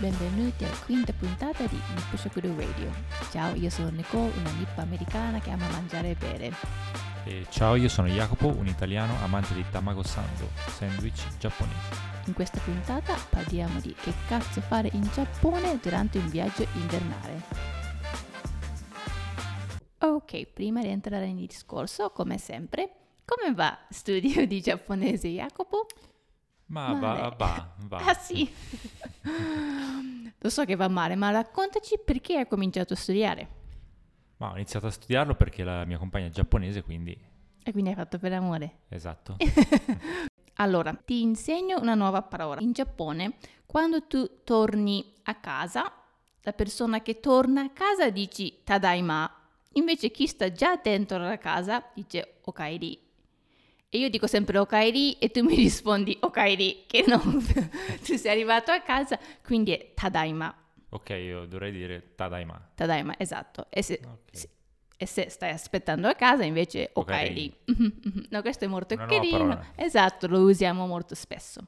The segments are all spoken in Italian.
benvenuti alla quinta puntata di Nippo Shokuru Radio. Ciao, io sono Nicole, una nippa americana che ama mangiare e bere. E ciao, io sono Jacopo, un italiano amante di tamago sando, sandwich giapponese. In questa puntata parliamo di che cazzo fare in Giappone durante un viaggio invernale. Ok, prima di entrare nel discorso, come sempre, come va studio di giapponese Jacopo? Ma va, va, va. Ah sì, lo so che va male, ma raccontaci perché hai cominciato a studiare. Ma ho iniziato a studiarlo perché la mia compagna è giapponese, quindi E quindi hai fatto per amore. esatto. Allora, ti insegno una nuova parola. In Giappone, quando tu torni a casa, la persona che torna a casa dici tadaima, invece chi sta già dentro la casa dice okaeri. E io dico sempre okaeri e tu mi rispondi okaeri, che non, tu sei arrivato a casa, quindi è tadaima. Ok, io dovrei dire tadaima. Tadaima, esatto. E se, Ok. sì. e se stai aspettando a casa invece. Mhm, mhm. No, questo è molto Una carino. Esatto, lo usiamo molto spesso.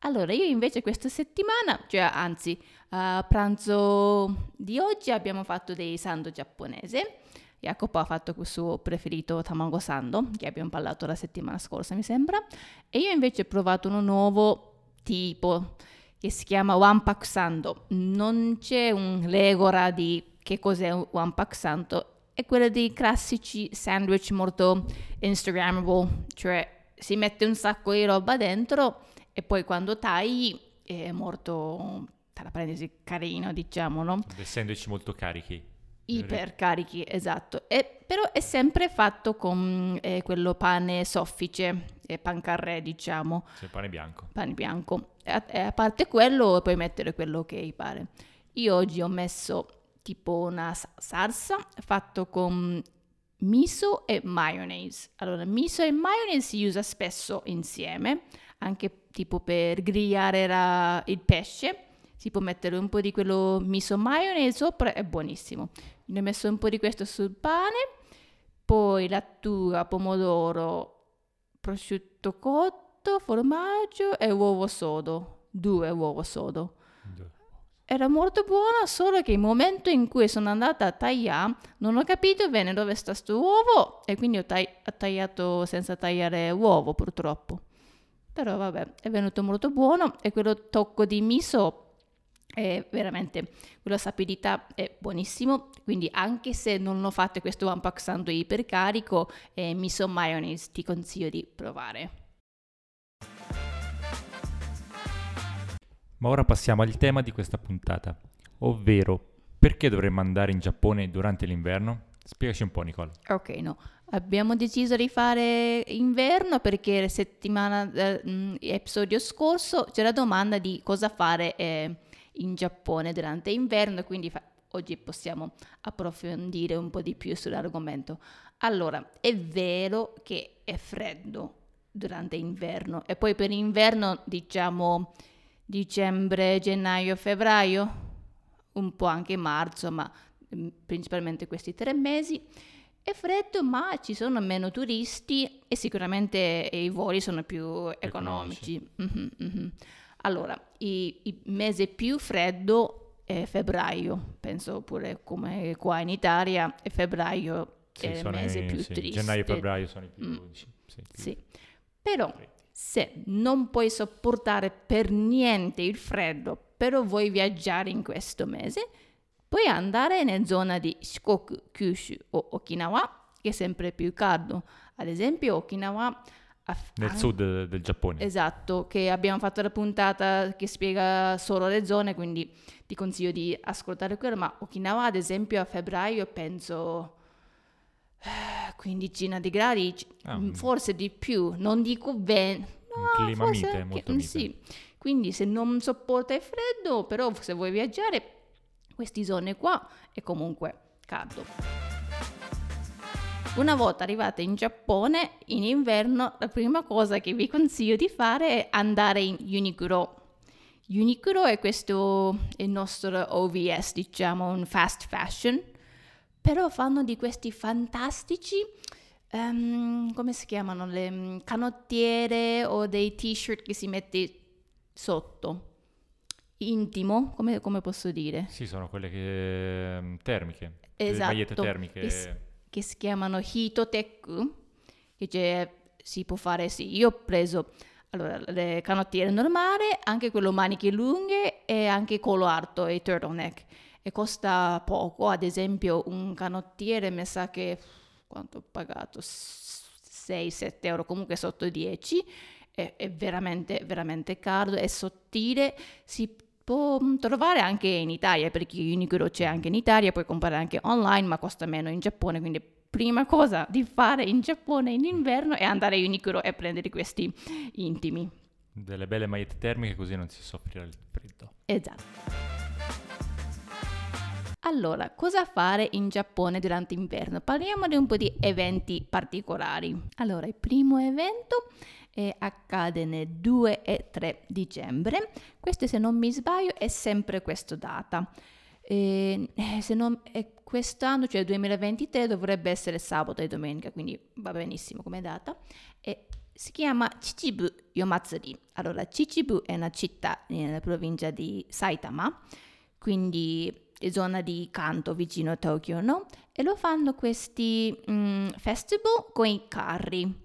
Allora, io invece questa settimana, cioè anzi, a pranzo di oggi abbiamo fatto dei sando giapponese. Jacopo ha fatto il suo preferito tamago sando, che abbiamo parlato la settimana scorsa, mi sembra. E io invece ho provato uno nuovo tipo che si chiama Pack Sando. Non c'è un legora di che cos'è un Pack Sando, è quello dei classici sandwich molto Instagrammable, cioè si mette un sacco di roba dentro e poi quando tagli è molto, te la prendi carino, diciamo, no? Dei sandwich molto carichi. Ipercarichi, esatto. E, però è sempre fatto con eh, quello pane soffice, eh, pan carré, diciamo il pane bianco. pane bianco. E a, a parte quello puoi mettere quello che pare. Io oggi ho messo tipo una sa- salsa fatto con miso e mayonnaise. Allora, miso e mayonnaise si usa spesso insieme, anche tipo per grigliare la- il pesce. Si può mettere un po' di quello miso mayonnaise sopra, è buonissimo. Ne ho messo un po' di questo sul pane, poi lattuga, pomodoro, prosciutto cotto, formaggio e uovo sodo. Due uovo sodo. Era molto buono, solo che il momento in cui sono andata a tagliare non ho capito bene dove sta sto uovo e quindi ho, tagli- ho tagliato senza tagliare uovo purtroppo. Però vabbè, è venuto molto buono e quello tocco di miso è veramente, quella sapidità è buonissimo, quindi anche se non lo fate questo one pack sandwich ipercarico, eh, miso mayonnaise ti consiglio di provare. Ma ora passiamo al tema di questa puntata, ovvero perché dovremmo andare in Giappone durante l'inverno? Spiegaci un po', Nicole. Ok, no. Abbiamo deciso di fare inverno perché la settimana, eh, mm, episodio scorso c'era domanda di cosa fare eh, in Giappone durante inverno, quindi fa- oggi possiamo approfondire un po' di più sull'argomento. Allora, è vero che è freddo durante inverno e poi per inverno diciamo dicembre, gennaio, febbraio, un po' anche marzo, ma mm, principalmente questi tre mesi. È freddo, ma ci sono meno turisti e sicuramente i voli sono più economici. Mhm, mhm. Allora, il mese più freddo è febbraio, penso pure come qua in Italia, è febbraio Sì, è il sono mese i- più sì, triste. Gennaio e febbraio sono i più... Mm. sì, più Sì, però se non puoi sopportare per niente il freddo, però vuoi viaggiare in questo mese, puoi andare nella zona di Shikoku, Kyushu o Okinawa, che è sempre più caldo. Ad esempio, Okinawa ha Nel sud del Giappone. Esatto, che abbiamo fatto la puntata che spiega solo le zone, quindi ti consiglio di ascoltare quello, ma Okinawa ad esempio a febbraio penso eh, quindicina di gradi, Ah, mm, forse di più, non dico bene. Un clima forse mite, molto mm, mite. Sì, quindi se non sopporta il freddo, però se vuoi viaggiare, queste zone qua è comunque caldo. Una volta arrivate in Giappone, in inverno, la prima cosa che vi consiglio di fare è andare in Uniqlo. Uniqlo è questo il nostro OVS, diciamo, un fast fashion, però fanno di questi fantastici, ehm, come si chiamano, le mm, canottiere o dei t-shirt che si mette sotto. intimo, come, come posso dire? Sì, sono quelle che, mm, termiche, le Esatto, magliette termiche. che s- che si chiamano Hitotech, che c'è- si può fare, sì, io ho preso allora, le canottiere normali, anche quello maniche lunghe e anche collo alto e turtleneck. E costa poco, ad esempio un canottiere mi sa che, quanto ho pagato? 6-7 euro, comunque sotto 10, è, è veramente, veramente caldo, è sottile, si può mm, trovare anche in Italia, perché Uniqlo c'è anche in Italia, puoi comprare anche online, ma costa meno in Giappone, quindi prima cosa di fare in Giappone in inverno è andare a Uniqlo e prendere questi intimi. Delle belle magliette termiche così non si soffrirà il freddo. Esatto. Allora, cosa fare in Giappone durante l'inverno? Parliamo di un po' di eventi particolari. Allora, il primo evento eh, accade nel 2 e 3 dicembre. Questo, se non mi sbaglio, è sempre questa data. E, eh, se non, quest'anno, cioè 2023, dovrebbe essere sabato e domenica, quindi va benissimo come data. E si chiama Chichibu Yomatsuri. Allora, Chichibu è una città nella provincia di Saitama, quindi zona di Kanto vicino a Tokyo, no? E lo fanno questi mm, festival con i carri,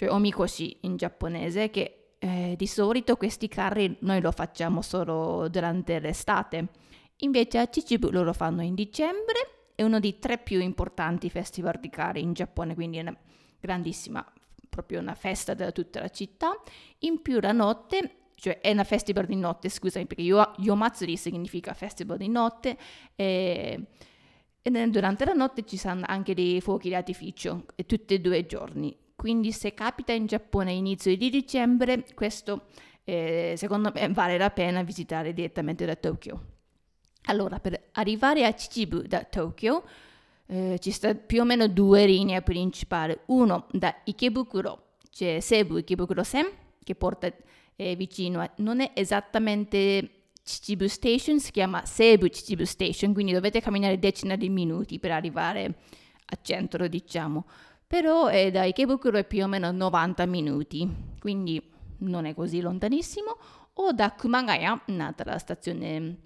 cioè omikoshi in giapponese, che eh, di solito questi carri noi lo facciamo solo durante l'estate. Invece a Chichibu loro fanno in dicembre, è uno dei tre più importanti festival di carri in Giappone, quindi è una grandissima, proprio una festa da tutta la città. In più la notte cioè è una festival di notte, scusami, perché Yo- Yomatsuri significa festival di notte e, e durante la notte ci sono anche dei fuochi d'artificio, e tutti e due i giorni. Quindi se capita in Giappone a inizio di dicembre, questo eh, secondo me vale la pena visitare direttamente da Tokyo. Allora, per arrivare a Chichibu da Tokyo eh, ci sta più o meno due linee principali. Uno da Ikebukuro, c'è Seibu Ikebukuro Sen, che porta eh, vicino, a- non è esattamente Chichibu Station, si chiama Seibu Chichibu Station, quindi dovete camminare decine di minuti per arrivare a centro, diciamo. Però eh, da Ikebukuro è più o meno 90 minuti, quindi non è così lontanissimo. O da Kumagaya, un'altra stazione,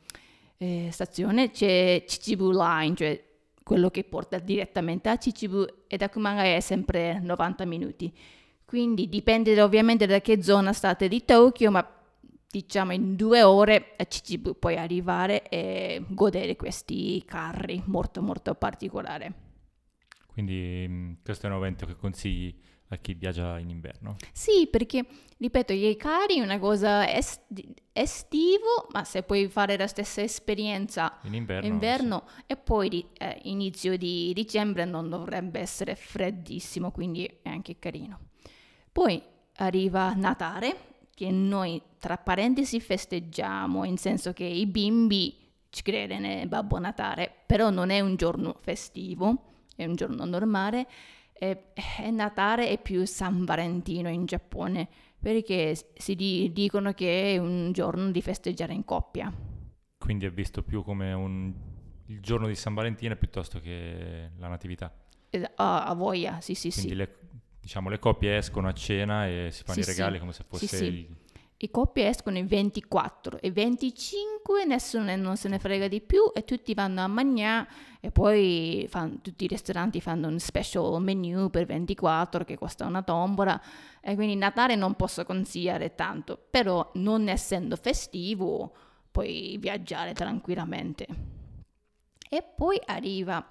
eh, stazione c'è Chichibu Line, cioè quello che porta direttamente a Chichibu e da Kumagaya è sempre 90 minuti. Quindi dipende ovviamente da che zona state di Tokyo, ma diciamo in due ore a Chichibu puoi arrivare e godere questi carri molto molto particolari. Quindi mh, questo è un evento che consigli a chi viaggia in inverno. Sì, perché ripeto, gli carri è una cosa est- estivo, ma se puoi fare la stessa esperienza In inverno, inverno e poi di- eh, inizio di dicembre non dovrebbe essere freddissimo, quindi è anche carino. Poi arriva Natale, che noi tra parentesi festeggiamo, in senso che i bimbi ci credono nel Babbo Natale, però non è un giorno festivo, è un giorno normale. E, e Natale è più San Valentino in Giappone, perché si di- dicono che è un giorno di festeggiare in coppia. Quindi è visto più come un, il giorno di San Valentino piuttosto che la natività. Es- A, a voglia, sì sì Quindi sì. le, diciamo, le coppie escono a cena e si fanno Sì, i regali sì. come se fosse sì. il... I coppie escono il 24 e 25 nessuno non se ne frega di più e tutti vanno a mangiare e poi fan- tutti i ristoranti fanno un special menu per 24 che costa una tombola e quindi Natale non posso consigliare tanto, però non essendo festivo puoi viaggiare tranquillamente. E poi arriva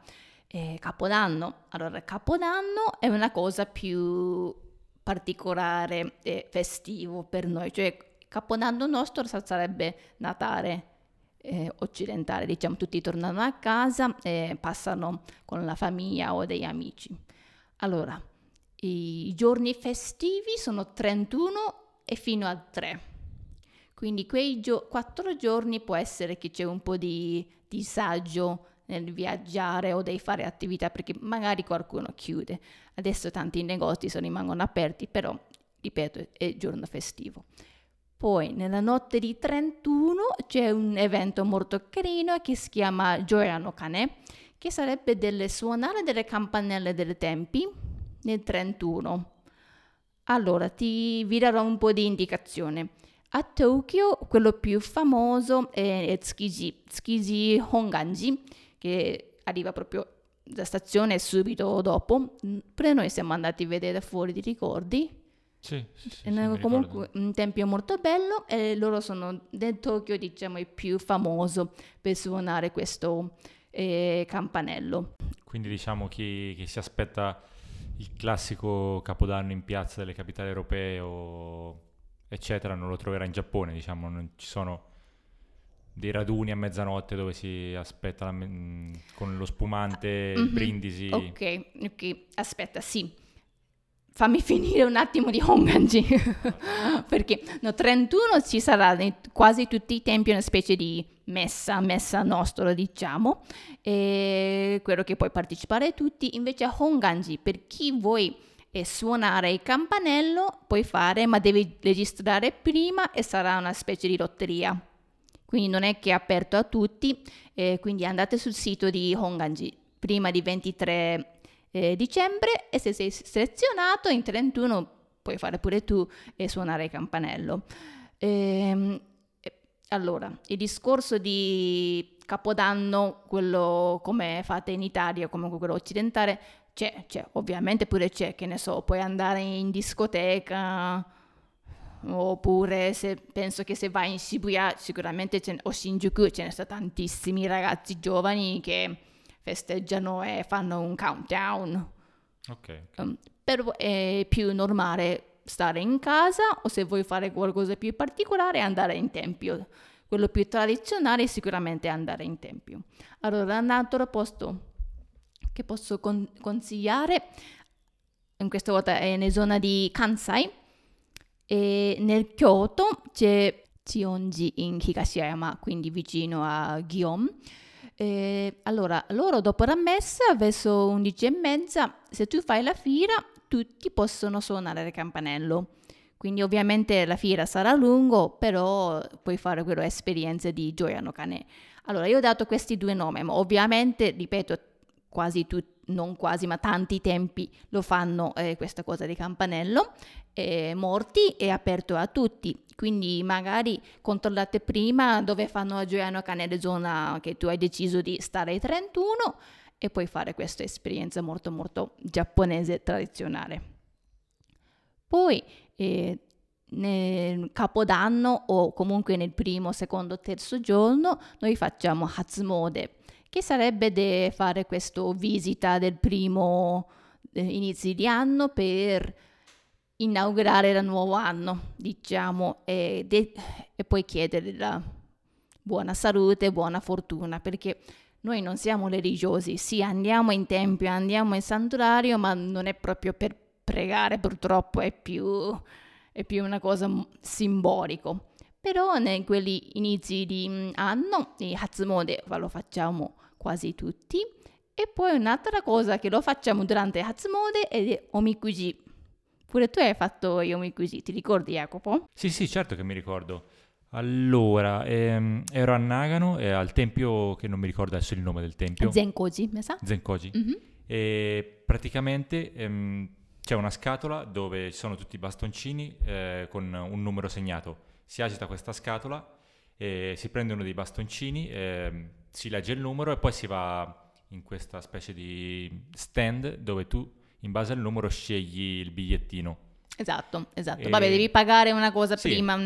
eh, Capodanno. Allora, Capodanno è una cosa più particolare e festivo per noi, cioè Capodanno nostro sa- sarebbe Natale eh, occidentale, diciamo tutti tornano a casa e passano con la famiglia o degli amici. Allora, i giorni festivi sono 31 e fino a 3. Quindi quei gio- giorni può essere che c'è un po' di disagio nel viaggiare o devi fare attività perché magari qualcuno chiude. Adesso tanti negozi sono, rimangono aperti, però ripeto, è giorno festivo. Poi nella notte di 31 c'è un evento molto carino che si chiama Gioia no Kane, che sarebbe delle suonare delle campanelle dei tempi nel 31. Allora, ti vi darò un po' di indicazione. A Tokyo quello più famoso è Tsukiji, Tsukiji Honganji, che arriva proprio da stazione subito dopo. Per noi siamo andati a vedere fuori di ricordi. Sì, sì, sì, È sì, comunque un tempio molto bello e loro sono del Tokyo, diciamo, il più famoso per suonare questo eh, campanello. Quindi diciamo chi, chi si aspetta il classico capodanno in piazza delle capitali europee o eccetera non lo troverà in Giappone, diciamo, non ci sono dei raduni a mezzanotte dove si aspetta la mm, con lo spumante, il Mhm. brindisi. Ok, ok, aspetta, sì. Fammi finire un attimo di Honganji, perché no, 31 ci sarà in quasi tutti i tempi una specie di messa, messa nostra diciamo, e quello che puoi partecipare tutti, invece a Honganji per chi vuoi eh, suonare il campanello puoi fare, ma devi registrare prima e sarà una specie di lotteria. Quindi non è che è aperto a tutti, eh, quindi andate sul sito di Honganji prima di 23 eh, dicembre e se sei selezionato in 31 puoi fare pure tu e suonare il campanello. Ehm, allora, il discorso di Capodanno, quello come fate in Italia, comunque quello occidentale, c'è, c'è, ovviamente pure c'è, che ne so, puoi andare in discoteca, oppure se, penso che se vai in Shibuya sicuramente ce o Shinjuku ce ne sono tantissimi ragazzi giovani che festeggiano e fanno un countdown. Ok. Um, però è più normale stare in casa o se vuoi fare qualcosa più particolare andare in tempio. Quello più tradizionale è sicuramente andare in tempio. Allora, un altro posto che posso con- consigliare, in questa volta è nella zona di Kansai, e nel Kyoto c'è Chionji in Higashiyama, quindi vicino a Gion. Eh, allora, loro dopo la messa, verso 11 e mezza, se tu fai la fiera, tutti possono suonare il campanello. Quindi ovviamente la fiera sarà lungo, però puoi fare quelle esperienze di Gioia no Kane. Allora, io ho dato questi due nomi, ma ovviamente, ripeto, quasi tutti, non quasi, ma tanti tempi lo fanno eh, questa cosa di campanello. Eh, morti è aperto a tutti, quindi magari controllate prima dove fanno a Gioiano Canale zona che tu hai deciso di stare ai 31 e puoi fare questa esperienza molto molto giapponese tradizionale. Poi eh, nel capodanno o comunque nel primo, secondo, terzo giorno noi facciamo Hatsumode, che sarebbe di fare questa visita del primo eh, inizio di anno per inaugurare il nuovo anno, diciamo, e, de- e poi chiedere la buona salute, buona fortuna, perché noi non siamo religiosi, sì, andiamo in tempio, andiamo in santuario, ma non è proprio per pregare, purtroppo è più, è più una cosa simbolico. Però in quelli inizi di anno, i Hatsumode lo facciamo quasi tutti. E poi un'altra cosa che lo facciamo durante Hatsumode è Omikuji. Pure tu hai fatto gli Omikuji, ti ricordi Jacopo? Sì, sì, certo che mi ricordo. Allora, ehm, ero a Nagano e al tempio, che non mi ricordo adesso il nome del tempio, Zenkoji, mi sa? Zenkoji. Mhm. E praticamente ehm, c'è una scatola dove ci sono tutti i bastoncini eh, con un numero segnato. Si agita questa scatola, e si prende uno dei bastoncini, ehm, si legge il numero e poi si va in questa specie di stand dove tu in base al numero scegli il bigliettino. Esatto, esatto. E- Vabbè, devi pagare una cosa Sì. prima,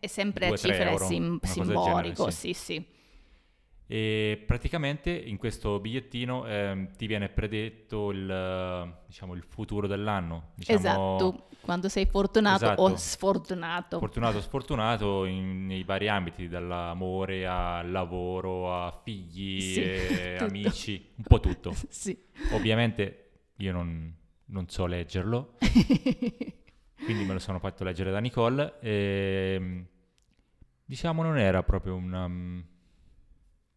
è sempre a Due, cifre euro, sim- simbolico, genere, sì, sì. E praticamente in questo bigliettino ehm, ti viene predetto il, diciamo, il futuro dell'anno. Diciamo, Esatto, quando sei fortunato o Esatto. sfortunato. Fortunato o sfortunato in- nei vari ambiti, dall'amore al lavoro a figli, Sì, e amici, un po' tutto. sì. Ovviamente io non, non so leggerlo, quindi me lo sono fatto leggere da Nicole. E, diciamo non era proprio una...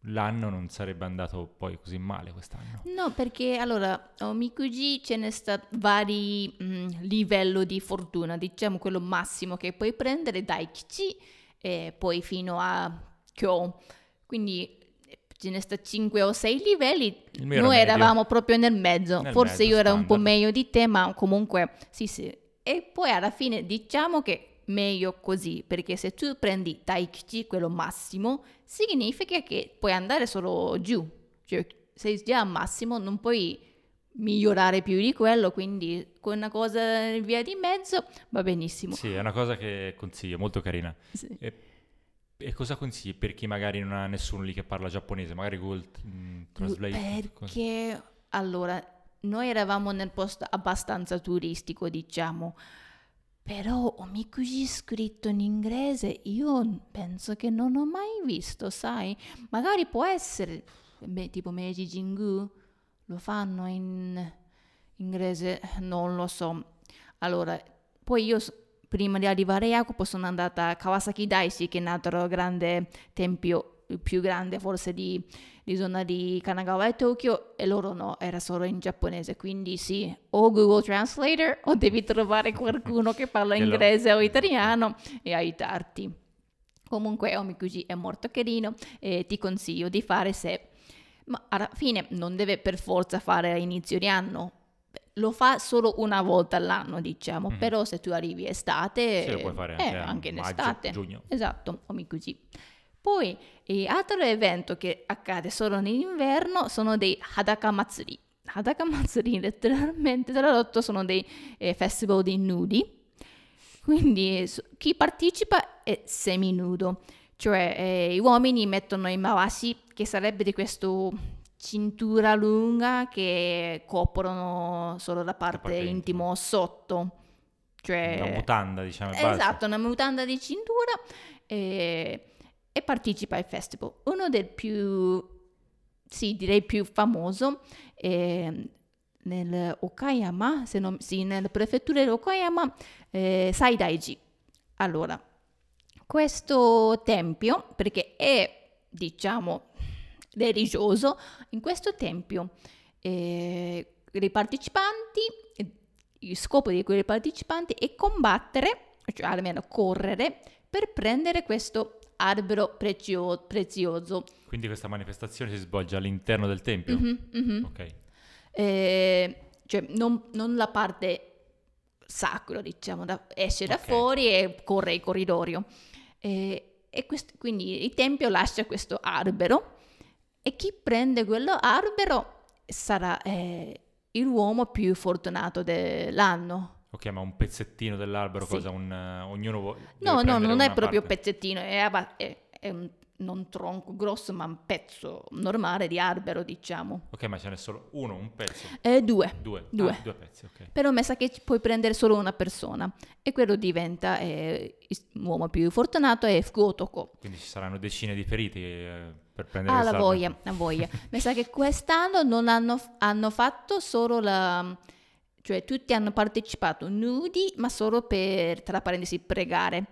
L'anno non sarebbe andato poi così male quest'anno. No, perché allora, Omikuji ce ne sta vari mm, livelli di fortuna, diciamo quello massimo che puoi prendere dai Kichi e poi fino a Kyo. Quindi eh, ce ne sta 5 o 6 livelli. Noi medio. eravamo proprio nel mezzo. Nel Forse mezzo, io ero un po' standard. meglio di te, ma comunque sì, sì. E poi alla fine diciamo che meglio così, perché se tu prendi Daikichi, quello massimo, significa che puoi andare solo giù, cioè sei già al massimo, non puoi migliorare più di quello, quindi con una cosa in via di mezzo va benissimo. Sì, è una cosa che consiglio, molto carina. Sì. E, e cosa consigli per chi magari non ha nessuno lì che parla giapponese, magari Google mm, Translate? cosa- Perché allora noi eravamo nel posto abbastanza turistico, diciamo, però omikuji scritto in inglese io penso che non ho mai visto, sai? Magari può essere beh, tipo Meiji Jingu, lo fanno in inglese, non lo so. Allora, poi io prima di arrivare a Jacopo sono andata a Kawasaki Daishi, che è un altro grande tempio, il più grande forse di, di zona di Kanagawa e Tokyo, e loro no, era solo in giapponese, quindi sì, o Google Translator o devi trovare qualcuno che parla inglese o italiano e aiutarti. Comunque Omikuji è molto carino e ti consiglio di fare se... Ma alla fine non deve per forza fare a inizio di anno, lo fa solo una volta all'anno, diciamo, Mhm. però se tu arrivi estate... Sì, lo puoi fare eh, anche, anche in maggio, estate. giugno. Esatto, Omikuji. Poi, eh, altro evento che accade solo nell'inverno sono dei Hadaka Matsuri. Hadaka Matsuri letteralmente tradotto sono dei eh, festival di nudi. Quindi eh, chi partecipa è seminudo, cioè eh, gli uomini mettono i mawashi, che sarebbe di questa cintura lunga che coprono solo la parte, parte intima. intimo sotto. Cioè, Una mutanda, diciamo. Esatto, una mutanda di cintura e, e partecipa al festival. Uno del più, sì, direi più famoso è nel Okayama, se non, sì, nella prefettura di Okayama, eh, Saidaiji. Allora, questo tempio, perché è, diciamo, religioso, in questo tempio eh, i partecipanti, il scopo di quei partecipanti è combattere, cioè almeno correre, per prendere questo albero prezio- prezioso. Quindi questa manifestazione si svolge all'interno del tempio? Mhm, mhm. Ok. Eh, cioè non, non la parte sacra, diciamo, da- esce da Ok. fuori e corre il corridoio. Eh, e quest- quindi il tempio lascia questo albero e chi prende quello albero sarà eh, l'uomo più fortunato dell'anno. Ok, ma un pezzettino dell'albero, Sì. cosa? Un, eh, ognuno vuole... No, no, non è proprio parte. pezzettino, è, abba- è- è un non tronco grosso, ma un pezzo normale di albero, diciamo. Ok, ma ce n'è solo uno, un pezzo. Eh, due. Due. Due. Ah, due pezzi, ok. Però mi sa che puoi prendere solo una persona e quello diventa eh, l'uomo più fortunato è Fuotoko. Quindi ci saranno decine di feriti eh, per prendere Ah, la voglia, la voglia. mi sa che quest'anno non hanno, hanno fatto solo la... cioè tutti hanno partecipato nudi, ma solo per, tra parentesi, pregare.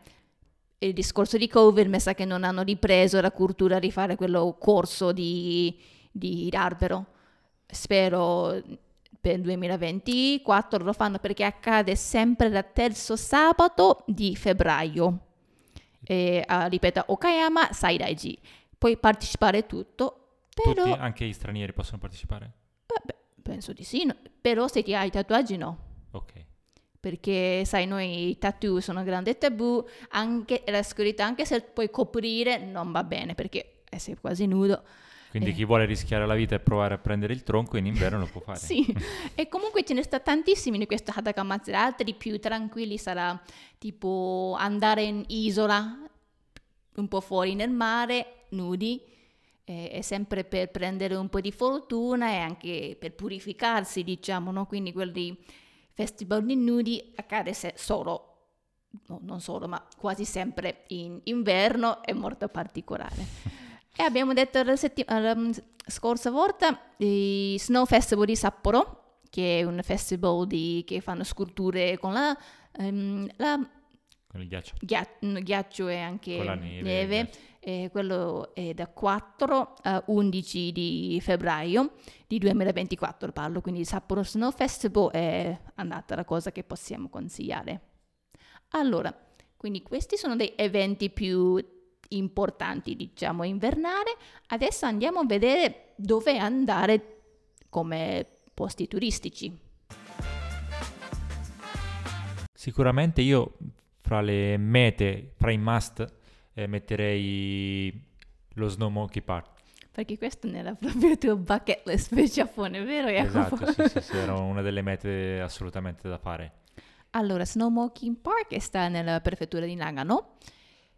Il discorso di Covid mi sa che non hanno ripreso la cultura di fare quello corso di, di albero. Spero per il 2024 lo fanno perché accade sempre il terzo sabato di febbraio. E, ah, ripeto, Okayama Saidaiji. Puoi partecipare tutto, però Tutti, anche gli stranieri possono partecipare? Penso di sì, no. però se ti hai i tatuaggi no. Ok. Perché sai, noi i tattoo sono un grande tabù, anche la scurità, anche se puoi coprire, non va bene perché eh, sei quasi nudo. Quindi Eh. chi vuole rischiare la vita e provare a prendere il tronco in inverno lo può fare. Sì, e comunque ce ne sta tantissimi di questo Hatakamatsu, altri più tranquilli sarà tipo andare in isola, un po' fuori nel mare, nudi, eh, è sempre per prendere un po' di fortuna e anche per purificarsi, diciamo, no? Quindi quelli festival di nudi accade se- solo, no, non solo, ma quasi sempre in inverno, è molto particolare. E abbiamo detto la, setti- la mm, scorsa volta il Snow Festival di Sapporo, che è un festival di- che fanno sculture con la, ehm, la Con il ghiaccio. Ghia- ghiaccio e anche Con la neve, neve. Ghiaccio. E quello è da 4 a 11 di febbraio di 2024 parlo, quindi Sapporo Snow Festival è andata la cosa che possiamo consigliare. Allora, quindi questi sono dei eventi più importanti, diciamo, invernale. Adesso andiamo a vedere dove andare come posti turistici. Sicuramente io fra le mete, fra i must, eh, metterei lo Snow Monkey Park. Perché questo non era proprio il tuo bucket list per il Giappone, vero Jacopo? Esatto, sì, sì, sì, era una delle mete assolutamente da fare. Allora, Snow Monkey Park sta nella prefettura di Nagano.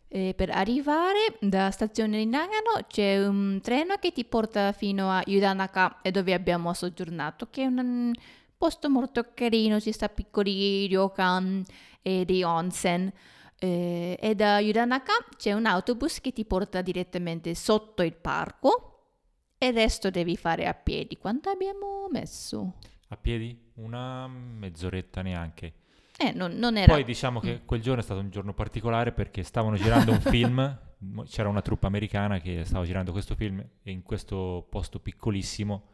E per arrivare dalla stazione di Nagano c'è un treno che ti porta fino a Yudanaka, dove abbiamo soggiornato, che è un posto molto carino, ci sta piccoli ryokan e dei onsen. Eh, e da Yudanaka c'è un autobus che ti porta direttamente sotto il parco e il resto devi fare a piedi. Quanto abbiamo messo? A piedi? Una mezz'oretta neanche. Eh, non, non era... Poi diciamo che quel giorno è stato un giorno particolare perché stavano girando un film, c'era una truppa americana che stava girando questo film in questo posto piccolissimo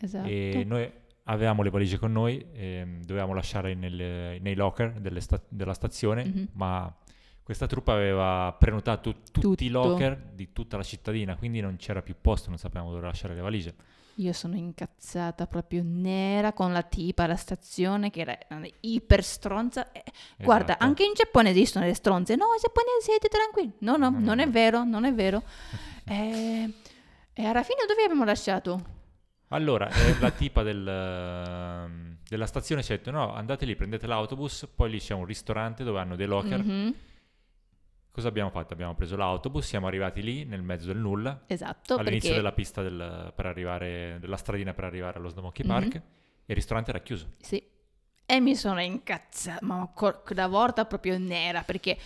Esatto. e noi avevamo le valigie con noi, e dovevamo lasciare nelle- nei locker sta- della stazione, Mhm. ma questa truppa aveva prenotato tutti Tutto. i locker di tutta la cittadina, quindi non c'era più posto, non sapevamo dove lasciare le valigie. Io sono incazzata proprio nera con la tipa alla stazione che era iper stronza. Eh, Guarda, Esatto. anche in Giappone esistono le stronze. No, i giapponesi siete tranquilli. No, no, No, no, non è no. vero, non è vero. Eh, e alla fine dove abbiamo lasciato? Allora, eh, la tipa del, ehm, della stazione ci ha detto no, andate lì, prendete l'autobus, poi lì c'è un ristorante dove hanno dei locker. Mhm, Cosa abbiamo fatto? Abbiamo preso l'autobus, siamo arrivati lì nel mezzo del nulla, Esatto, all'inizio perché della pista del- per arrivare, della stradina per arrivare allo Snow Monkey Mhm. Park e il ristorante era chiuso. Sì. E mi sono incazzata, ma quella volta proprio nera, perché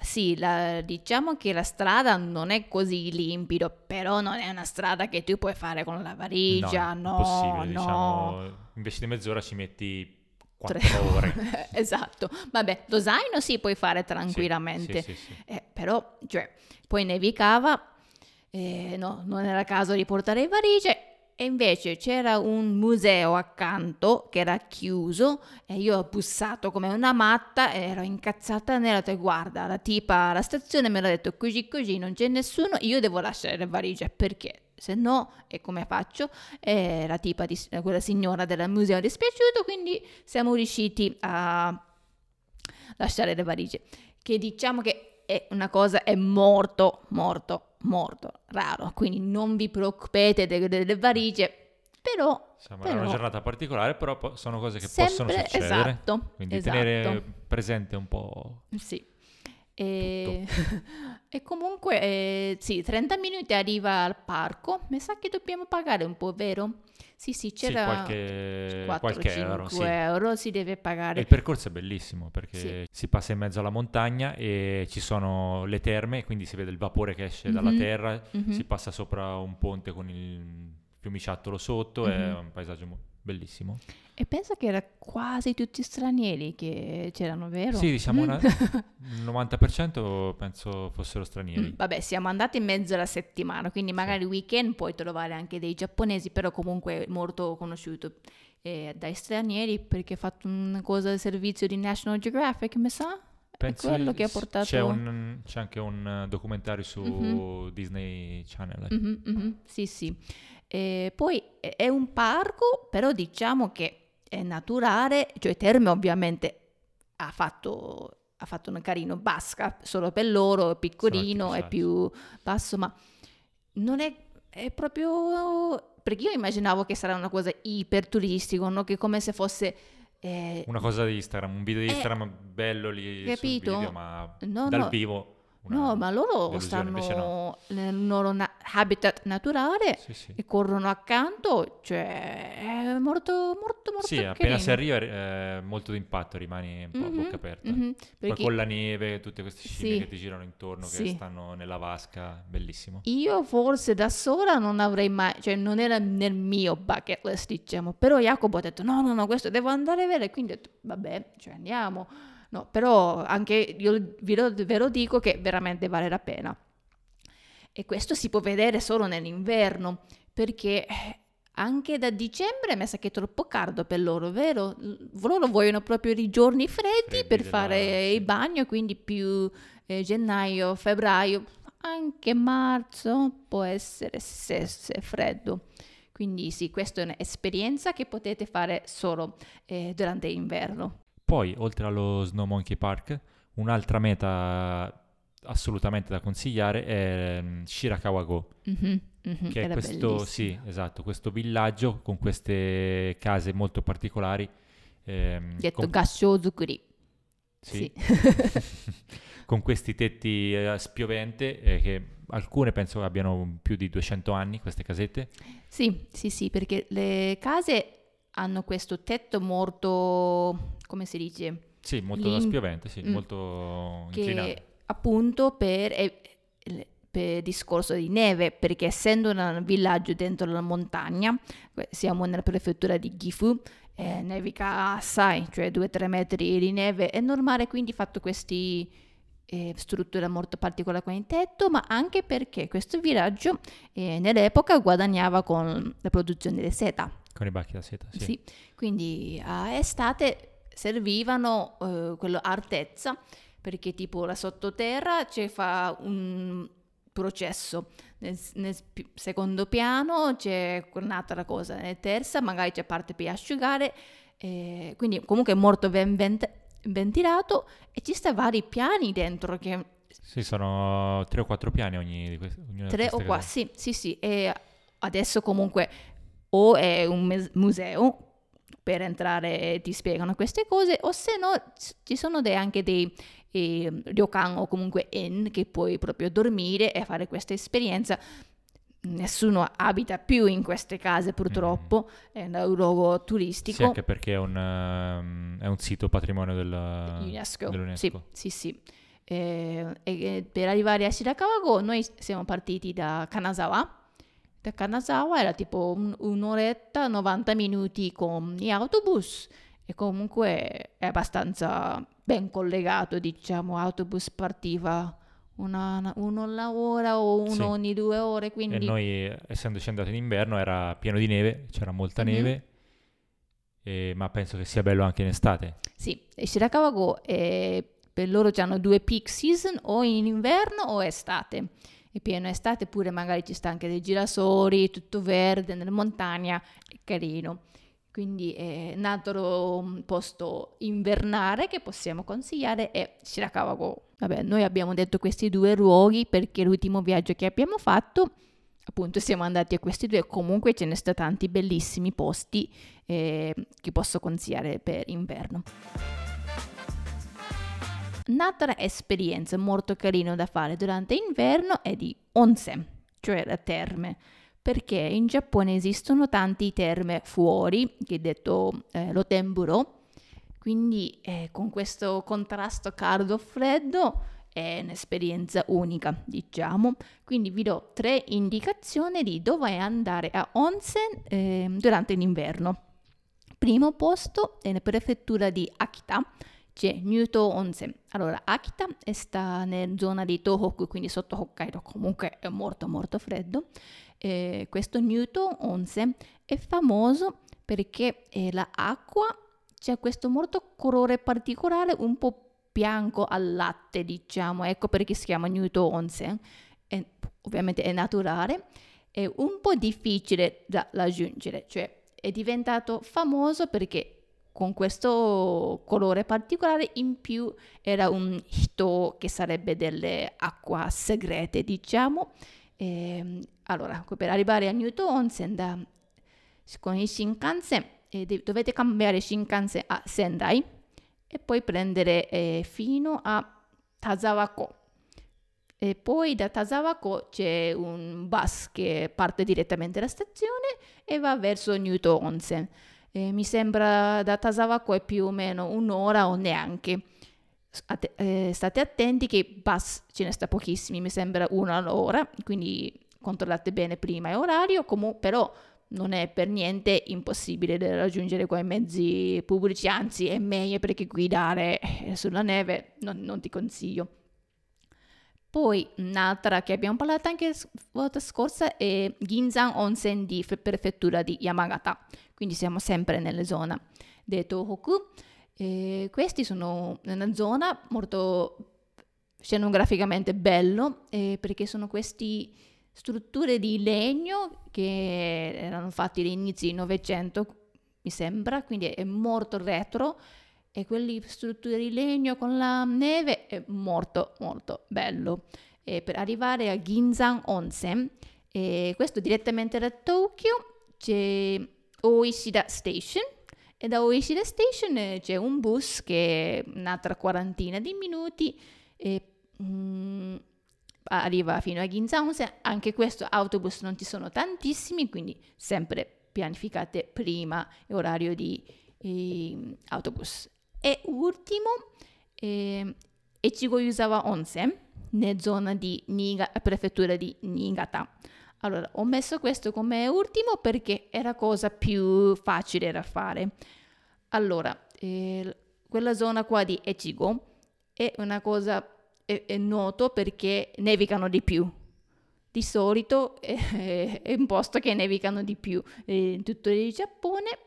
sì, la- diciamo che la strada non è così limpido, però non è una strada che tu puoi fare con la valigia, no, impossibile, no. diciamo, invece di mezz'ora ci metti Tre 4 ore. esatto, vabbè, lo zaino sì puoi fare tranquillamente, Sì, sì, sì. Eh, però, cioè, poi nevicava, eh, no, non era caso di portare valigie, e invece c'era un museo accanto che era chiuso e io ho bussato come una matta e ero incazzata nera, ho guarda, la tipa alla stazione me l'ha detto così così, non c'è nessuno, io devo lasciare le valigie, perché? Se no, e come faccio? E la tipa, di, quella signora del museo è dispiaciuto, quindi siamo riusciti a lasciare le valigie. Che diciamo che è una cosa, è molto, molto, molto raro. Quindi non vi preoccupate delle, delle valigie, però... Insomma, era una però giornata particolare, però po- sono cose che sempre- possono succedere. Esatto, Quindi esatto. tenere presente un po'. Sì. E, e comunque, eh, sì, 30 minuti arriva al parco. Mi sa che dobbiamo pagare un po', vero? Sì, sì, Sì, c'era qualche, 4-5 qualche euro. Sì. euro, si deve E pagare. il percorso è bellissimo perché Sì. si passa in mezzo alla montagna e ci sono le terme, quindi si vede il vapore che esce dalla Mhm. terra, Mhm. si passa sopra un ponte con il fiumiciattolo sotto, è Mhm. un paesaggio mo- bellissimo. E pensa che era quasi tutti stranieri che c'erano, vero? Sì, diciamo Mm. il 90% penso fossero stranieri. Mm, Vabbè, siamo andati in mezzo alla settimana, quindi magari il weekend puoi trovare anche dei giapponesi, però comunque molto conosciuto eh, dai stranieri perché ha fatto una cosa del servizio di National Geographic, mi sa? Penso è quello che ha portato... C'è, un- c'è anche un eh, documentario su Mhm. Disney Channel. Mhm, mhm, Sì, sì. E poi è è un parco, però diciamo che è naturale, cioè Terme ovviamente ha fatto, ha fatto un carino basca solo per loro, è piccolino, è artificiali. più basso, ma non è, è proprio... Perché io immaginavo che sarà una cosa iper turistico, no? che come se fosse... eh, Una cosa di Instagram, un video di Eh, Instagram bello lì capito? video, ma No, dal no. vivo una no, ma loro stanno nel loro na- habitat naturale Sì, sì. e corrono accanto, cioè è molto, molto, molto Sì, appena carino. si arriva eh, molto d'impatto, rimani un po' a Mhm, bocca aperta. mhm, Poi perché con la neve, tutte queste scimmie Sì. che ti girano intorno, che stanno nella vasca, bellissimo. io forse da sola non avrei mai, cioè non era nel mio bucket list, diciamo, però Jacopo ha detto no, no, no, questo devo andare a vedere, quindi ho detto vabbè, cioè andiamo. No, però anche io lo, ve lo dico che veramente vale la pena. E questo si può vedere solo nell'inverno, perché eh, anche da dicembre mi sa che è troppo caldo per loro, vero? Loro vogliono proprio i giorni freddi Freddi per fare sì. il bagno, quindi più eh, gennaio, febbraio, anche marzo può essere se, se freddo. Quindi sì, questa è un'esperienza che potete fare solo eh, durante l'inverno. Poi, oltre allo Snow Monkey Park, Un'altra meta assolutamente da consigliare è mm, Shirakawa-go, Mhm, mhm, che è questo, sì, esatto, questo villaggio con queste case molto particolari. ehm, Detto con- Gashozukuri. sì, Sì. con questi tetti eh, spiovente, eh, che alcune penso abbiano più di 200 anni, queste casette. Sì, sì, sì, perché le case hanno questo tetto molto, come si dice, Sì, molto Lin- spiovente, sì, Mm. molto che inclinato. appunto per, per discorso di neve, perché essendo un villaggio dentro la montagna, siamo nella prefettura di Gifu, eh, nevica assai, cioè 2-3 metri di neve, è normale quindi fatto questi eh, strutture molto particolari con il tetto, ma anche perché questo villaggio eh, nell'epoca guadagnava con la produzione di seta. Con i bacchi da seta, sì. Sì, quindi a estate servivano eh, quello perché tipo la sottoterra ci fa un processo nel, nel secondo piano c'è un'altra cosa nel terza magari c'è parte per asciugare eh, quindi comunque è molto ben vent- ventilato e ci sta vari piani dentro che Sì, sono tre o quattro piani ogni di di Tre o queste qua, case. sì, sì, sì. E adesso comunque o è un mes- museo per entrare ti spiegano queste cose, o se no ci sono dei- anche dei eh, ryokan o comunque inn che puoi proprio dormire e fare questa esperienza. Nessuno abita più in queste case purtroppo, è un luogo turistico. Sì, anche perché è un, ehm, è un sito patrimonio del- UNESCO. dell'UNESCO. Sì, sì, sì. Eh, e, e per arrivare a Shirakawa-go noi siamo partiti da Kanazawa. Da Kanazawa era tipo un- un'oretta, 90 minuti con gli autobus e comunque è abbastanza ben collegato, diciamo, autobus partiva una, uno alla ora o uno Sì. ogni due ore, E quindi noi, essendoci andati in inverno, era pieno di neve, c'era molta Mhm. neve, e- ma penso che sia bello anche in estate. Sì, e Shirakawa-go è- per loro hanno due peak season, o in inverno o estate. E pieno estate pure magari ci sta anche dei girasoli, tutto verde, nella montagna, è carino. Quindi è un altro posto invernale che possiamo consigliare è Shirakawa-go. Vabbè, noi abbiamo detto questi due luoghi perché l'ultimo viaggio che abbiamo fatto, appunto siamo andati a questi due, comunque ce ne sta tanti bellissimi posti eh, che posso consigliare per inverno. Un'altra esperienza molto carina da fare durante l'inverno è di onsen, cioè le terme, perché in Giappone esistono tanti terme fuori, che è detto eh, l'otemburo, quindi eh, con questo contrasto caldo-freddo è un'esperienza unica, diciamo. Quindi vi do tre indicazioni di dove andare a onsen eh, durante l'inverno. Primo posto è la prefettura di Akita, Nyuto Onsen. Allora, Akita sta nella zona di Tohoku, quindi sotto Hokkaido, comunque è molto molto freddo. Eh, questo Nyuto Onsen è famoso perché eh, l'acqua c'è questo molto colore particolare, un po' bianco al latte, diciamo, ecco perché si chiama Nyuto Onsen. È- ovviamente è naturale, è un po' difficile da raggiungere, cioè è diventato famoso perché con questo colore particolare in più era un hito che sarebbe delle acqua segrete diciamo Ehm, allora per arrivare a Newton Onsen da, con il Shinkansen eh, dovete cambiare Shinkansen a Sendai e poi prendere eh, fino a Tazawako e poi da Tazawako c'è un bus che parte direttamente dalla stazione e va verso Newton Onsen. Eh, mi sembra da Tazawako è più o meno un'ora o neanche. Att- eh, state attenti che bus ce ne sta pochissimi, mi sembra una all'ora, quindi controllate bene prima e orario, comu- però non è per niente impossibile raggiungere con i mezzi pubblici, anzi è meglio perché guidare eh, sulla neve non, non ti consiglio. Poi un'altra che abbiamo parlato anche la volta scorsa è Ginzan Onsen di fe- prefettura di Yamagata, quindi siamo sempre nella zona di Tohoku. Questi sono una zona molto scenograficamente bello eh, perché sono queste strutture di legno che erano fatte all'inizio del Novecento, mi sembra, quindi è molto retro. E quelle strutture di legno con la neve è molto molto bello. E per arrivare a Ginzan Onsen, questo direttamente da Tokyo, c'è Oishida Station e da Oishida Station c'è un bus che un'altra quarantina di minuti e mm, arriva fino a Ginza Onsen. Anche questo autobus non ci sono tantissimi, quindi sempre pianificate prima l'orario di eh, autobus. E ultimo, eh, Echigo Yuzawa Onsen, nella zona di Niga, prefettura di Niigata. Allora, ho messo questo come ultimo perché era cosa più facile da fare. Allora, eh, quella zona qua di Echigo è una cosa è, è noto perché nevicano di più. Di solito è, è un posto che nevicano di più in tutto il Giappone,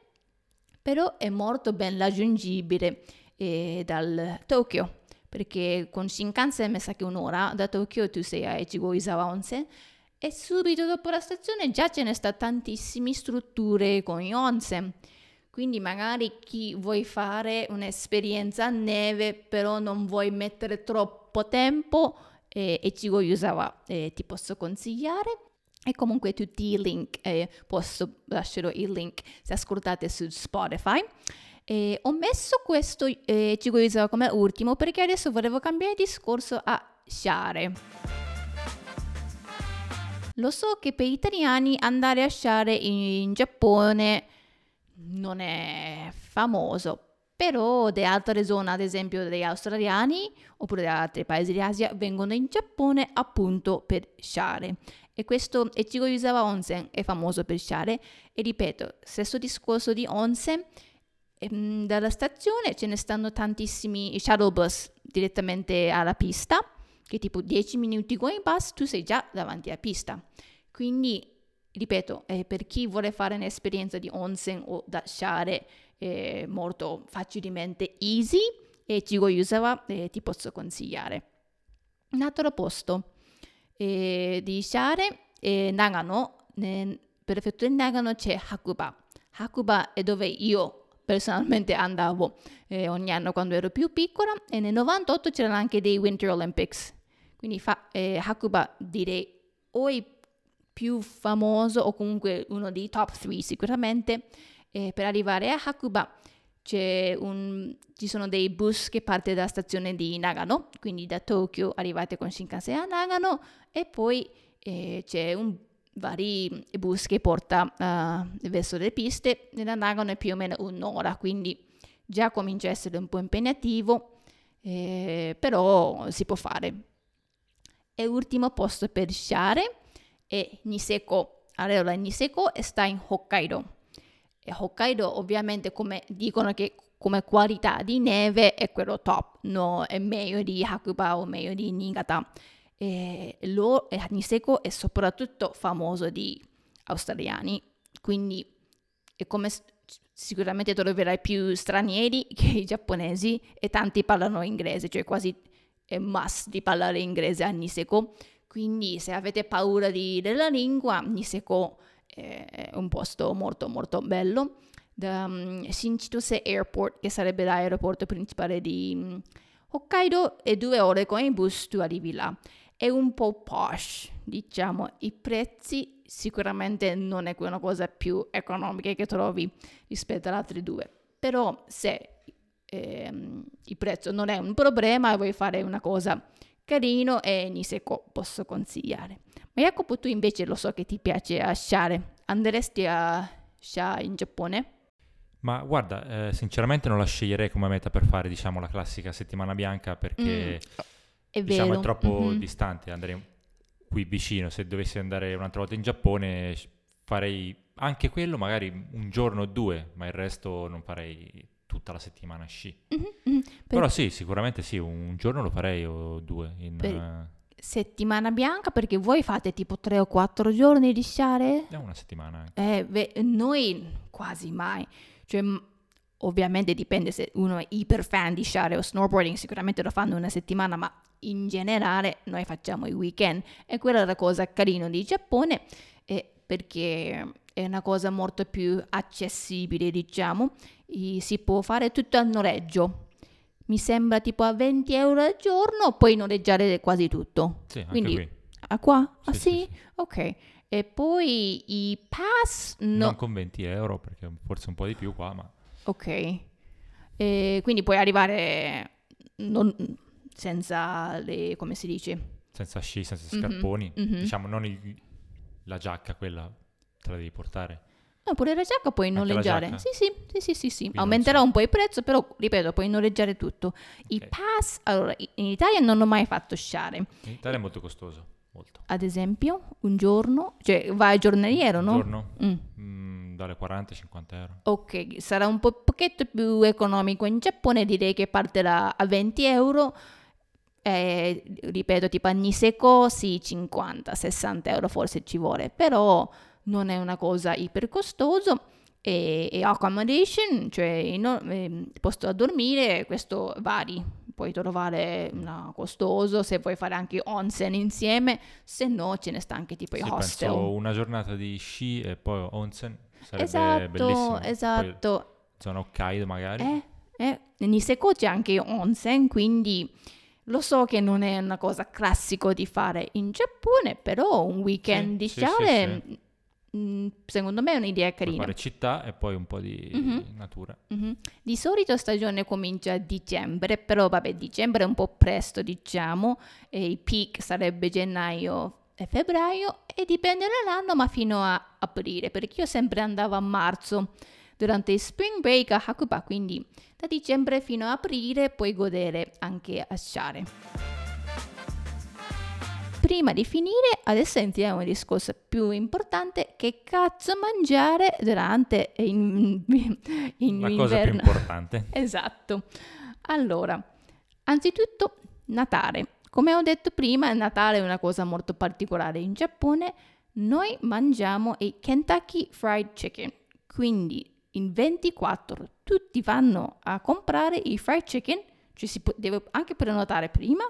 però è molto ben raggiungibile eh, dal Tokyo perché con Shinkansen mi sa che un'ora da Tokyo tu sei a Echigo Isawa Onsen e subito dopo la stazione già ce ne sta tantissime strutture con gli onsen. Quindi magari chi vuoi fare un'esperienza a neve però non vuoi mettere troppo tempo eh, Echigo Yuzawa eh, ti posso consigliare. E comunque tutti i link, eh, posso lasciare il link se ascoltate su Spotify. E ho messo questo eh, Chigo Yuzawa come ultimo perché adesso volevo cambiare discorso a sciare. Lo so che per gli italiani andare a sciare in Giappone non è famoso, però da altre zone, ad esempio degli australiani oppure da altri paesi di Asia, vengono in Giappone appunto per sciare. E questo Echigo Yuzawa Onsen è famoso per sciare e ripeto, stesso discorso di onsen, ehm, dalla stazione ce ne stanno tantissimi shuttle bus direttamente alla pista, che tipo 10 minuti con bus tu sei già davanti alla pista. Quindi, ripeto, eh, per chi vuole fare un'esperienza di onsen o da sciare eh, molto facilmente easy, e Chigo Yuzawa eh, ti posso consigliare. Un altro posto eh, di sciare è Nagano, nel prefettura di Nagano c'è Hakuba. Hakuba è dove io personalmente andavo eh, ogni anno quando ero più piccola e nel 98 c'erano anche dei Winter Olympics. Quindi fa, eh, Hakuba direi o il più famoso o comunque uno dei top 3 sicuramente. Eh, per arrivare a Hakuba un, ci sono dei bus che partono dalla stazione di Nagano, quindi da Tokyo arrivate con Shinkansen a Nagano e poi eh, c'è un vari bus che porta uh, verso le piste, da Nagano è più o meno un'ora, quindi già comincia a essere un po' impegnativo, eh, però si può fare. E ultimo posto per sciare è Niseko. Allora, Niseko sta in Hokkaido e Hokkaido ovviamente come dicono che come qualità di neve è quello top, no? è meglio di Hakuba o meglio di Niigata. E lo, e Niseko è soprattutto famoso di australiani, quindi è come sicuramente troverai più stranieri che i giapponesi e tanti parlano inglese, cioè quasi è must di parlare inglese a Niseko. Quindi se avete paura di, della lingua, Niseko è un posto molto molto bello. Da um, Shinchitose Airport, che sarebbe l'aeroporto principale di um, Hokkaido, e due ore con il bus tu arrivi là. È un po' posh, diciamo, i prezzi sicuramente non è una cosa più economica che trovi rispetto alle altre due. Però se ehm, il prezzo non è un problema e vuoi fare una cosa carino e Niseko posso consigliare. Ma Jacopo, tu invece lo so che ti piace sciare. Andresti a sciare in Giappone? Ma guarda, eh, sinceramente non la sceglierei come meta per fare, diciamo, la classica settimana bianca perché mm, è, diciamo, è troppo mm-hmm. distante. Andrei qui vicino. Se dovessi andare un'altra volta in Giappone farei anche quello, magari un giorno o due, ma il resto non farei tutta la settimana sci. Mm-hmm, mm-hmm. Però sì, sicuramente sì, un giorno lo farei o due in... Per... Uh, settimana bianca perché voi fate tipo tre o quattro giorni di sciare? È una settimana. Eh, beh, noi quasi mai. Cioè, ovviamente dipende se uno è iper fan di sciare o snowboarding, sicuramente lo fanno una settimana, ma in generale noi facciamo i weekend. E quella è la cosa carina di Giappone, eh, perché è una cosa molto più accessibile, diciamo. i- si può fare tutto a noleggio. Mi sembra tipo a 20 euro al giorno, puoi noleggiare quasi tutto. Sì, anche Quindi- qui. Ah, qua? Ah, Sì, sì? sì, sì. Ok. E poi i pass, no. Non con 20 euro, perché forse un po' di più qua, ma Ok. E quindi puoi arrivare non- senza le, come si dice? senza sci, senza Mhm, scarponi. mhm. Diciamo, non il- la giacca, quella te la devi portare. No, pure la giacca puoi noleggiare. Sì, sì, sì, sì, sì, Aumenterà un po' il prezzo, però, ripeto, puoi noleggiare tutto. I pass, allora, in Italia non ho mai fatto sciare. In Italia è molto costoso, molto. Ad esempio, un giorno, cioè vai giornaliero, Un no? giorno Mm. mm, dalle 40 ai 50 euro. Ok, sarà un po' pochetto più economico in Giappone, direi che partirà a 20 euro. Ripeto, tipo a Niseko sì, 50, 60 euro forse ci vuole, però non è una cosa iper costoso. E, e accommodation, cioè no- ehm, posto a dormire, questo vari. Puoi trovare una costoso se vuoi fare anche onsen insieme, se no ce ne sta anche tipo i Sì, hostel. penso una giornata di sci e poi onsen sarebbe esatto, bellissimo. esatto. Poi zona Hokkaido magari. Eh, eh, Niseko c'è anche onsen, quindi lo so che non è una cosa classico di fare in Giappone, però un weekend Sì, di sì, sciare, sì, secondo me è un'idea carina. fare città e poi un po' di Mhm. natura. Mhm. Di solito stagione comincia a dicembre, però vabbè, dicembre è un po' presto, diciamo, e il peak sarebbe gennaio e febbraio, e dipende dall'anno, ma fino a aprile, perché io sempre andavo a marzo durante il spring break a Hakuba, quindi da dicembre fino a aprile puoi godere anche a sciare. Prima di finire, adesso entriamo nel discorso più importante, che cazzo mangiare durante in, in La cosa più importante. Esatto. Allora, anzitutto Natale. Come ho detto prima, Natale è una cosa molto particolare in Giappone. Noi mangiamo il Kentucky Fried Chicken. Quindi in 24 tutti vanno a comprare il fried chicken, ci si può- deve anche prenotare prima,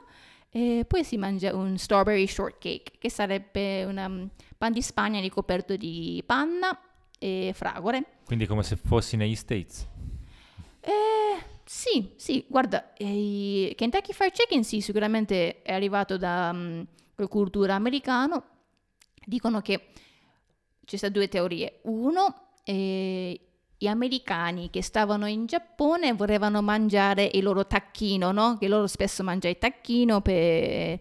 e poi si mangia un strawberry shortcake, che sarebbe un pan di Spagna ricoperto di panna e fragole. Quindi come se fossi negli States. Eh, sì, sì, guarda, eh, Kentucky Fried Chicken sì, sicuramente è arrivato da la cultura americana. Dicono che ci sono due teorie. Uno, eh, gli americani che stavano in Giappone volevano mangiare il loro tacchino, no? Che loro spesso mangiano il tacchino per eh,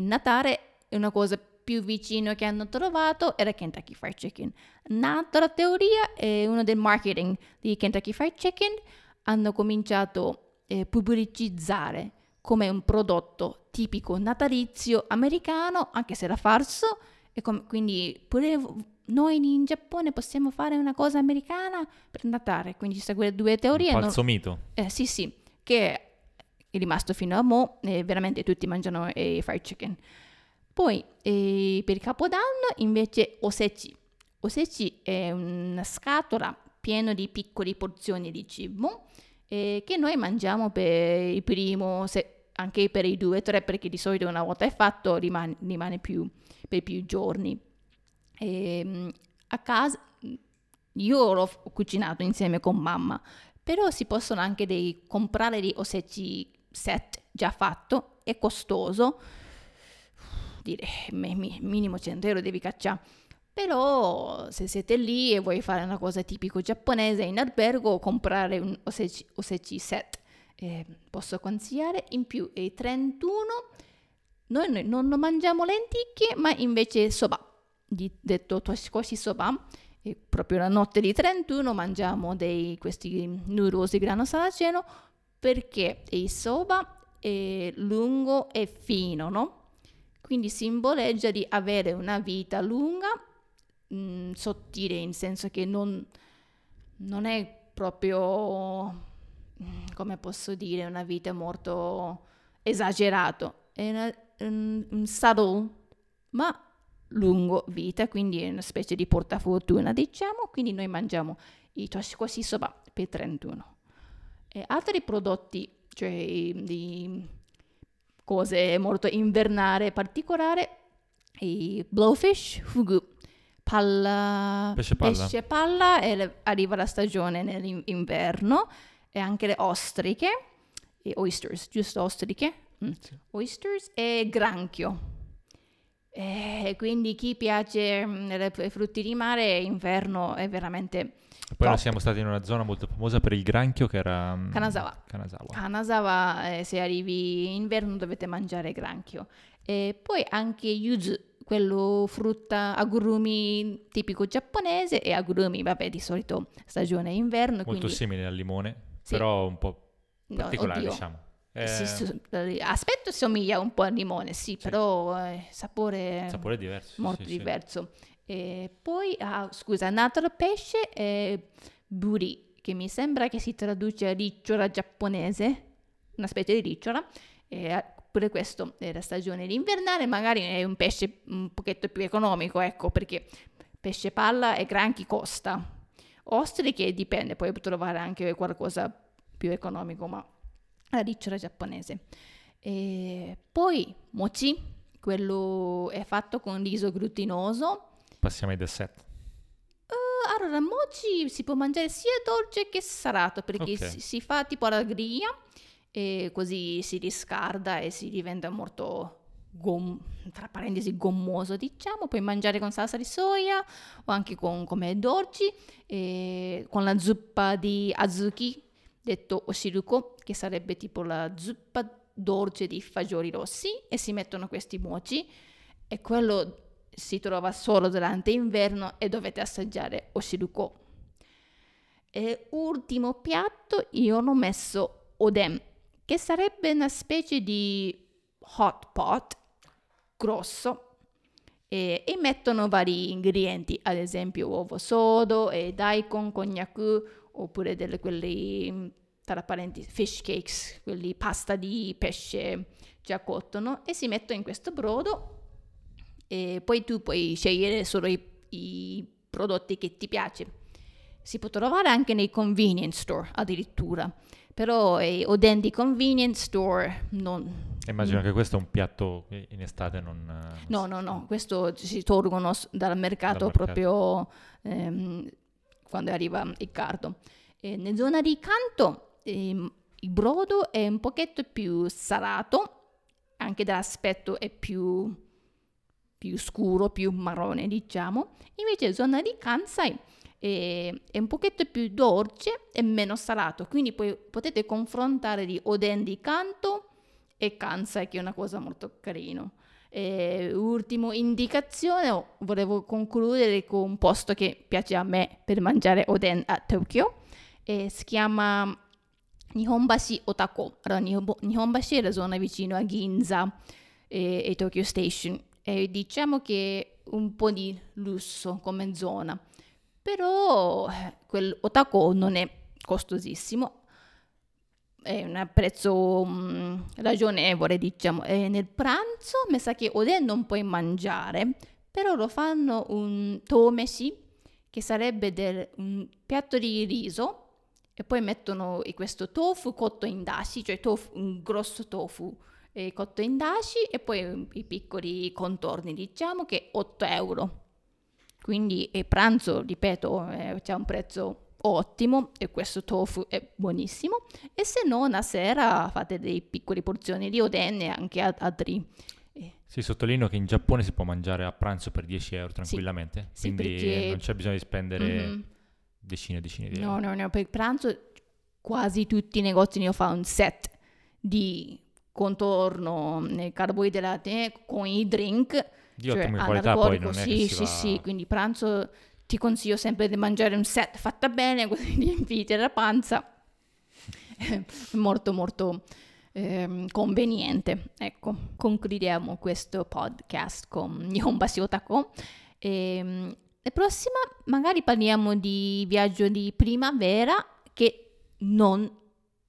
Natale, è una cosa più vicino che hanno trovato era Kentucky Fried Chicken. Un'altra teoria è uno del marketing di Kentucky Fried Chicken, hanno cominciato a pubblicizzare come un prodotto tipico natalizio americano, anche se era falso, e com- quindi pure noi in Giappone possiamo fare una cosa americana per Natale, quindi ci sono quelle due teorie. Un non- falso mito. eh, sì, sì, che è rimasto fino a mo', e veramente tutti mangiano i fried chicken. Poi eh, per Capodanno invece osechi. Osechi è una scatola piena di piccole porzioni di cibo eh, che noi mangiamo per il primo, se- anche per i due, tre, perché di solito una volta è fatto rimane, rimane più, per più giorni. Ehm, a casa io l'ho cucinato insieme con mamma, però si possono anche dei, comprare dei osechi set già fatto, è costoso, mi- mi- minimo 100 euro devi cacciare. Però se siete lì e vuoi fare una cosa tipico giapponese in albergo, comprare un osechi, osechi set. Eh, posso consigliare in più è 31 noi, noi non mangiamo lenticchie ma invece soba di- detto toshikoshi soba e proprio la notte di 31 mangiamo dei, questi di grano saraceno perché il soba è lungo e fino no? Quindi simboleggia di avere una vita lunga mh, sottile in senso che non, non è proprio mm, come posso dire una vita molto esagerato. È una- un, un subtle ma lungo vita quindi è una specie di portafortuna diciamo. Quindi noi mangiamo i toshikoshi soba per 31 e altri prodotti cioè di cose molto invernare particolare i blowfish fugu palla, Pesce palla. pesce palla e le- arriva la stagione nell'inverno e anche le ostriche, e oysters, giusto ostriche? Mm. Sì. Oysters e granchio. E quindi chi piace mm, le f- frutti di mare, inverno è veramente Poi siamo stati in una zona molto famosa per il granchio che era... mm, Kanazawa. Kanazawa. Kanazawa, eh, se arrivi in inverno dovete mangiare granchio. E poi anche yuzu, quello frutta agurumi tipico giapponese e agurumi, vabbè, di solito stagione inverno, Molto quindi simile al limone, Sì. però un po' no, particolare, oddio. diciamo. Eh, Sì, sì, eh, aspetto somiglia un po' al limone, sì, però eh, sapore, sapore è diverso. sì, molto sì, sì. E poi, ah, scusa, un altro pesce è buri, che mi sembra che si traduce a ricciola giapponese, una specie di ricciola. E ah, pure questo è la stagione invernale, magari è un pesce un pochetto più economico, ecco, perché pesce palla e granchi costa. Ostriche dipende, puoi trovare anche qualcosa più economico, ma la ricciola giapponese. E poi mochi, quello è fatto con riso glutinoso. Passiamo ai dessert. Eh, allora, mochi si può mangiare sia dolce che salato perché Ok. si, si fa tipo alla griglia e così si riscalda e si diventa molto gom- tra parentesi gommoso diciamo puoi mangiare con salsa di soia o anche con come dolci e con la zuppa di azuki detto oshiruko che sarebbe tipo la zuppa dolce di fagioli rossi e si mettono questi mochi e quello si trova solo durante inverno e dovete assaggiare oshiruko. E ultimo piatto io l'ho messo oden, che sarebbe una specie di hot pot grosso e, e mettono vari ingredienti, ad esempio uovo sodo e daikon, cognac oppure delle quelli tra parentesi fish cakes, quelli pasta di pesce già cotto, no? E si mettono in questo brodo e poi tu puoi scegliere solo i, i prodotti che ti piace. Si può trovare anche nei convenience store addirittura, però i oden di convenience store non... Immagino che questo è un piatto che in estate non... eh, No, no, no, questo si tolgono dal mercato, Dal mercato. proprio ehm, quando arriva il cardo. E nella zona di canto ehm, il brodo è un pochetto più salato, anche dall'aspetto è più, più scuro, più marrone, diciamo. Invece zona di Kansai è, un pochetto più dolce e meno salato, quindi poi potete confrontare di oden di Kanto e Kansai, che è una cosa molto carina. E ultimo indicazione, oh, volevo concludere con un posto che piace a me per mangiare oden a Tokyo, e si chiama Nihonbashi Otako. Allora, Nihonbashi è la zona vicino a Ginza e, e Tokyo Station. E diciamo che un po' di lusso come zona, però eh, quel Otako non è costosissimo, è un prezzo mm, ragionevole, diciamo. E nel pranzo mi sa che oden non puoi mangiare, però lo fanno un tomeshi, che sarebbe del- un piatto di riso, e poi mettono questo tofu cotto in dashi, cioè tofu- un grosso tofu eh, cotto in dashi, e poi i piccoli contorni, diciamo che 8 euro. Quindi il pranzo, ripeto, eh, c'è un prezzo ottimo e questo tofu è buonissimo. E se no, una sera fate dei piccoli porzioni di oden e anche a- altri. eh, Sì, sottolineo che in Giappone si può mangiare a pranzo per 10 euro tranquillamente, Sì, quindi perché- non c'è bisogno di spendere mhm. decine e decine di No, euro. no, no, per il pranzo quasi tutti i negozi ne fanno un set di contorno, eh, carboidrati con i drink. Di cioè ottima qualità poi non è sì, sì, va... sì, quindi pranzo ti consiglio sempre di mangiare un set fatta bene, così riempite la panza. molto, molto ehm, conveniente. Ecco, concludiamo questo podcast con Nihonbashi Otako. Ehm, la prossima magari parliamo di viaggio di primavera che non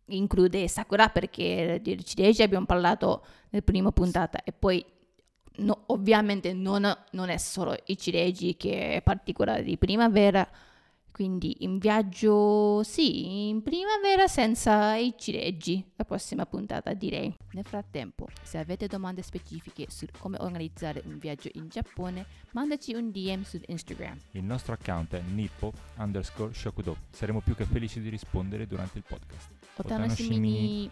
include Sakura perché di ciliegie abbiamo parlato nel primo puntata e poi no, ovviamente non, non è solo i ciliegie che è particolare di primavera Quindi in viaggio, sì, in primavera senza i cireggi, la prossima puntata direi. Nel frattempo, se avete domande specifiche su come organizzare un viaggio in Giappone, mandaci un DM su Instagram. Il nostro account è nippo underscore shokudo. Saremo più che felici di rispondere durante il podcast. お楽しみに。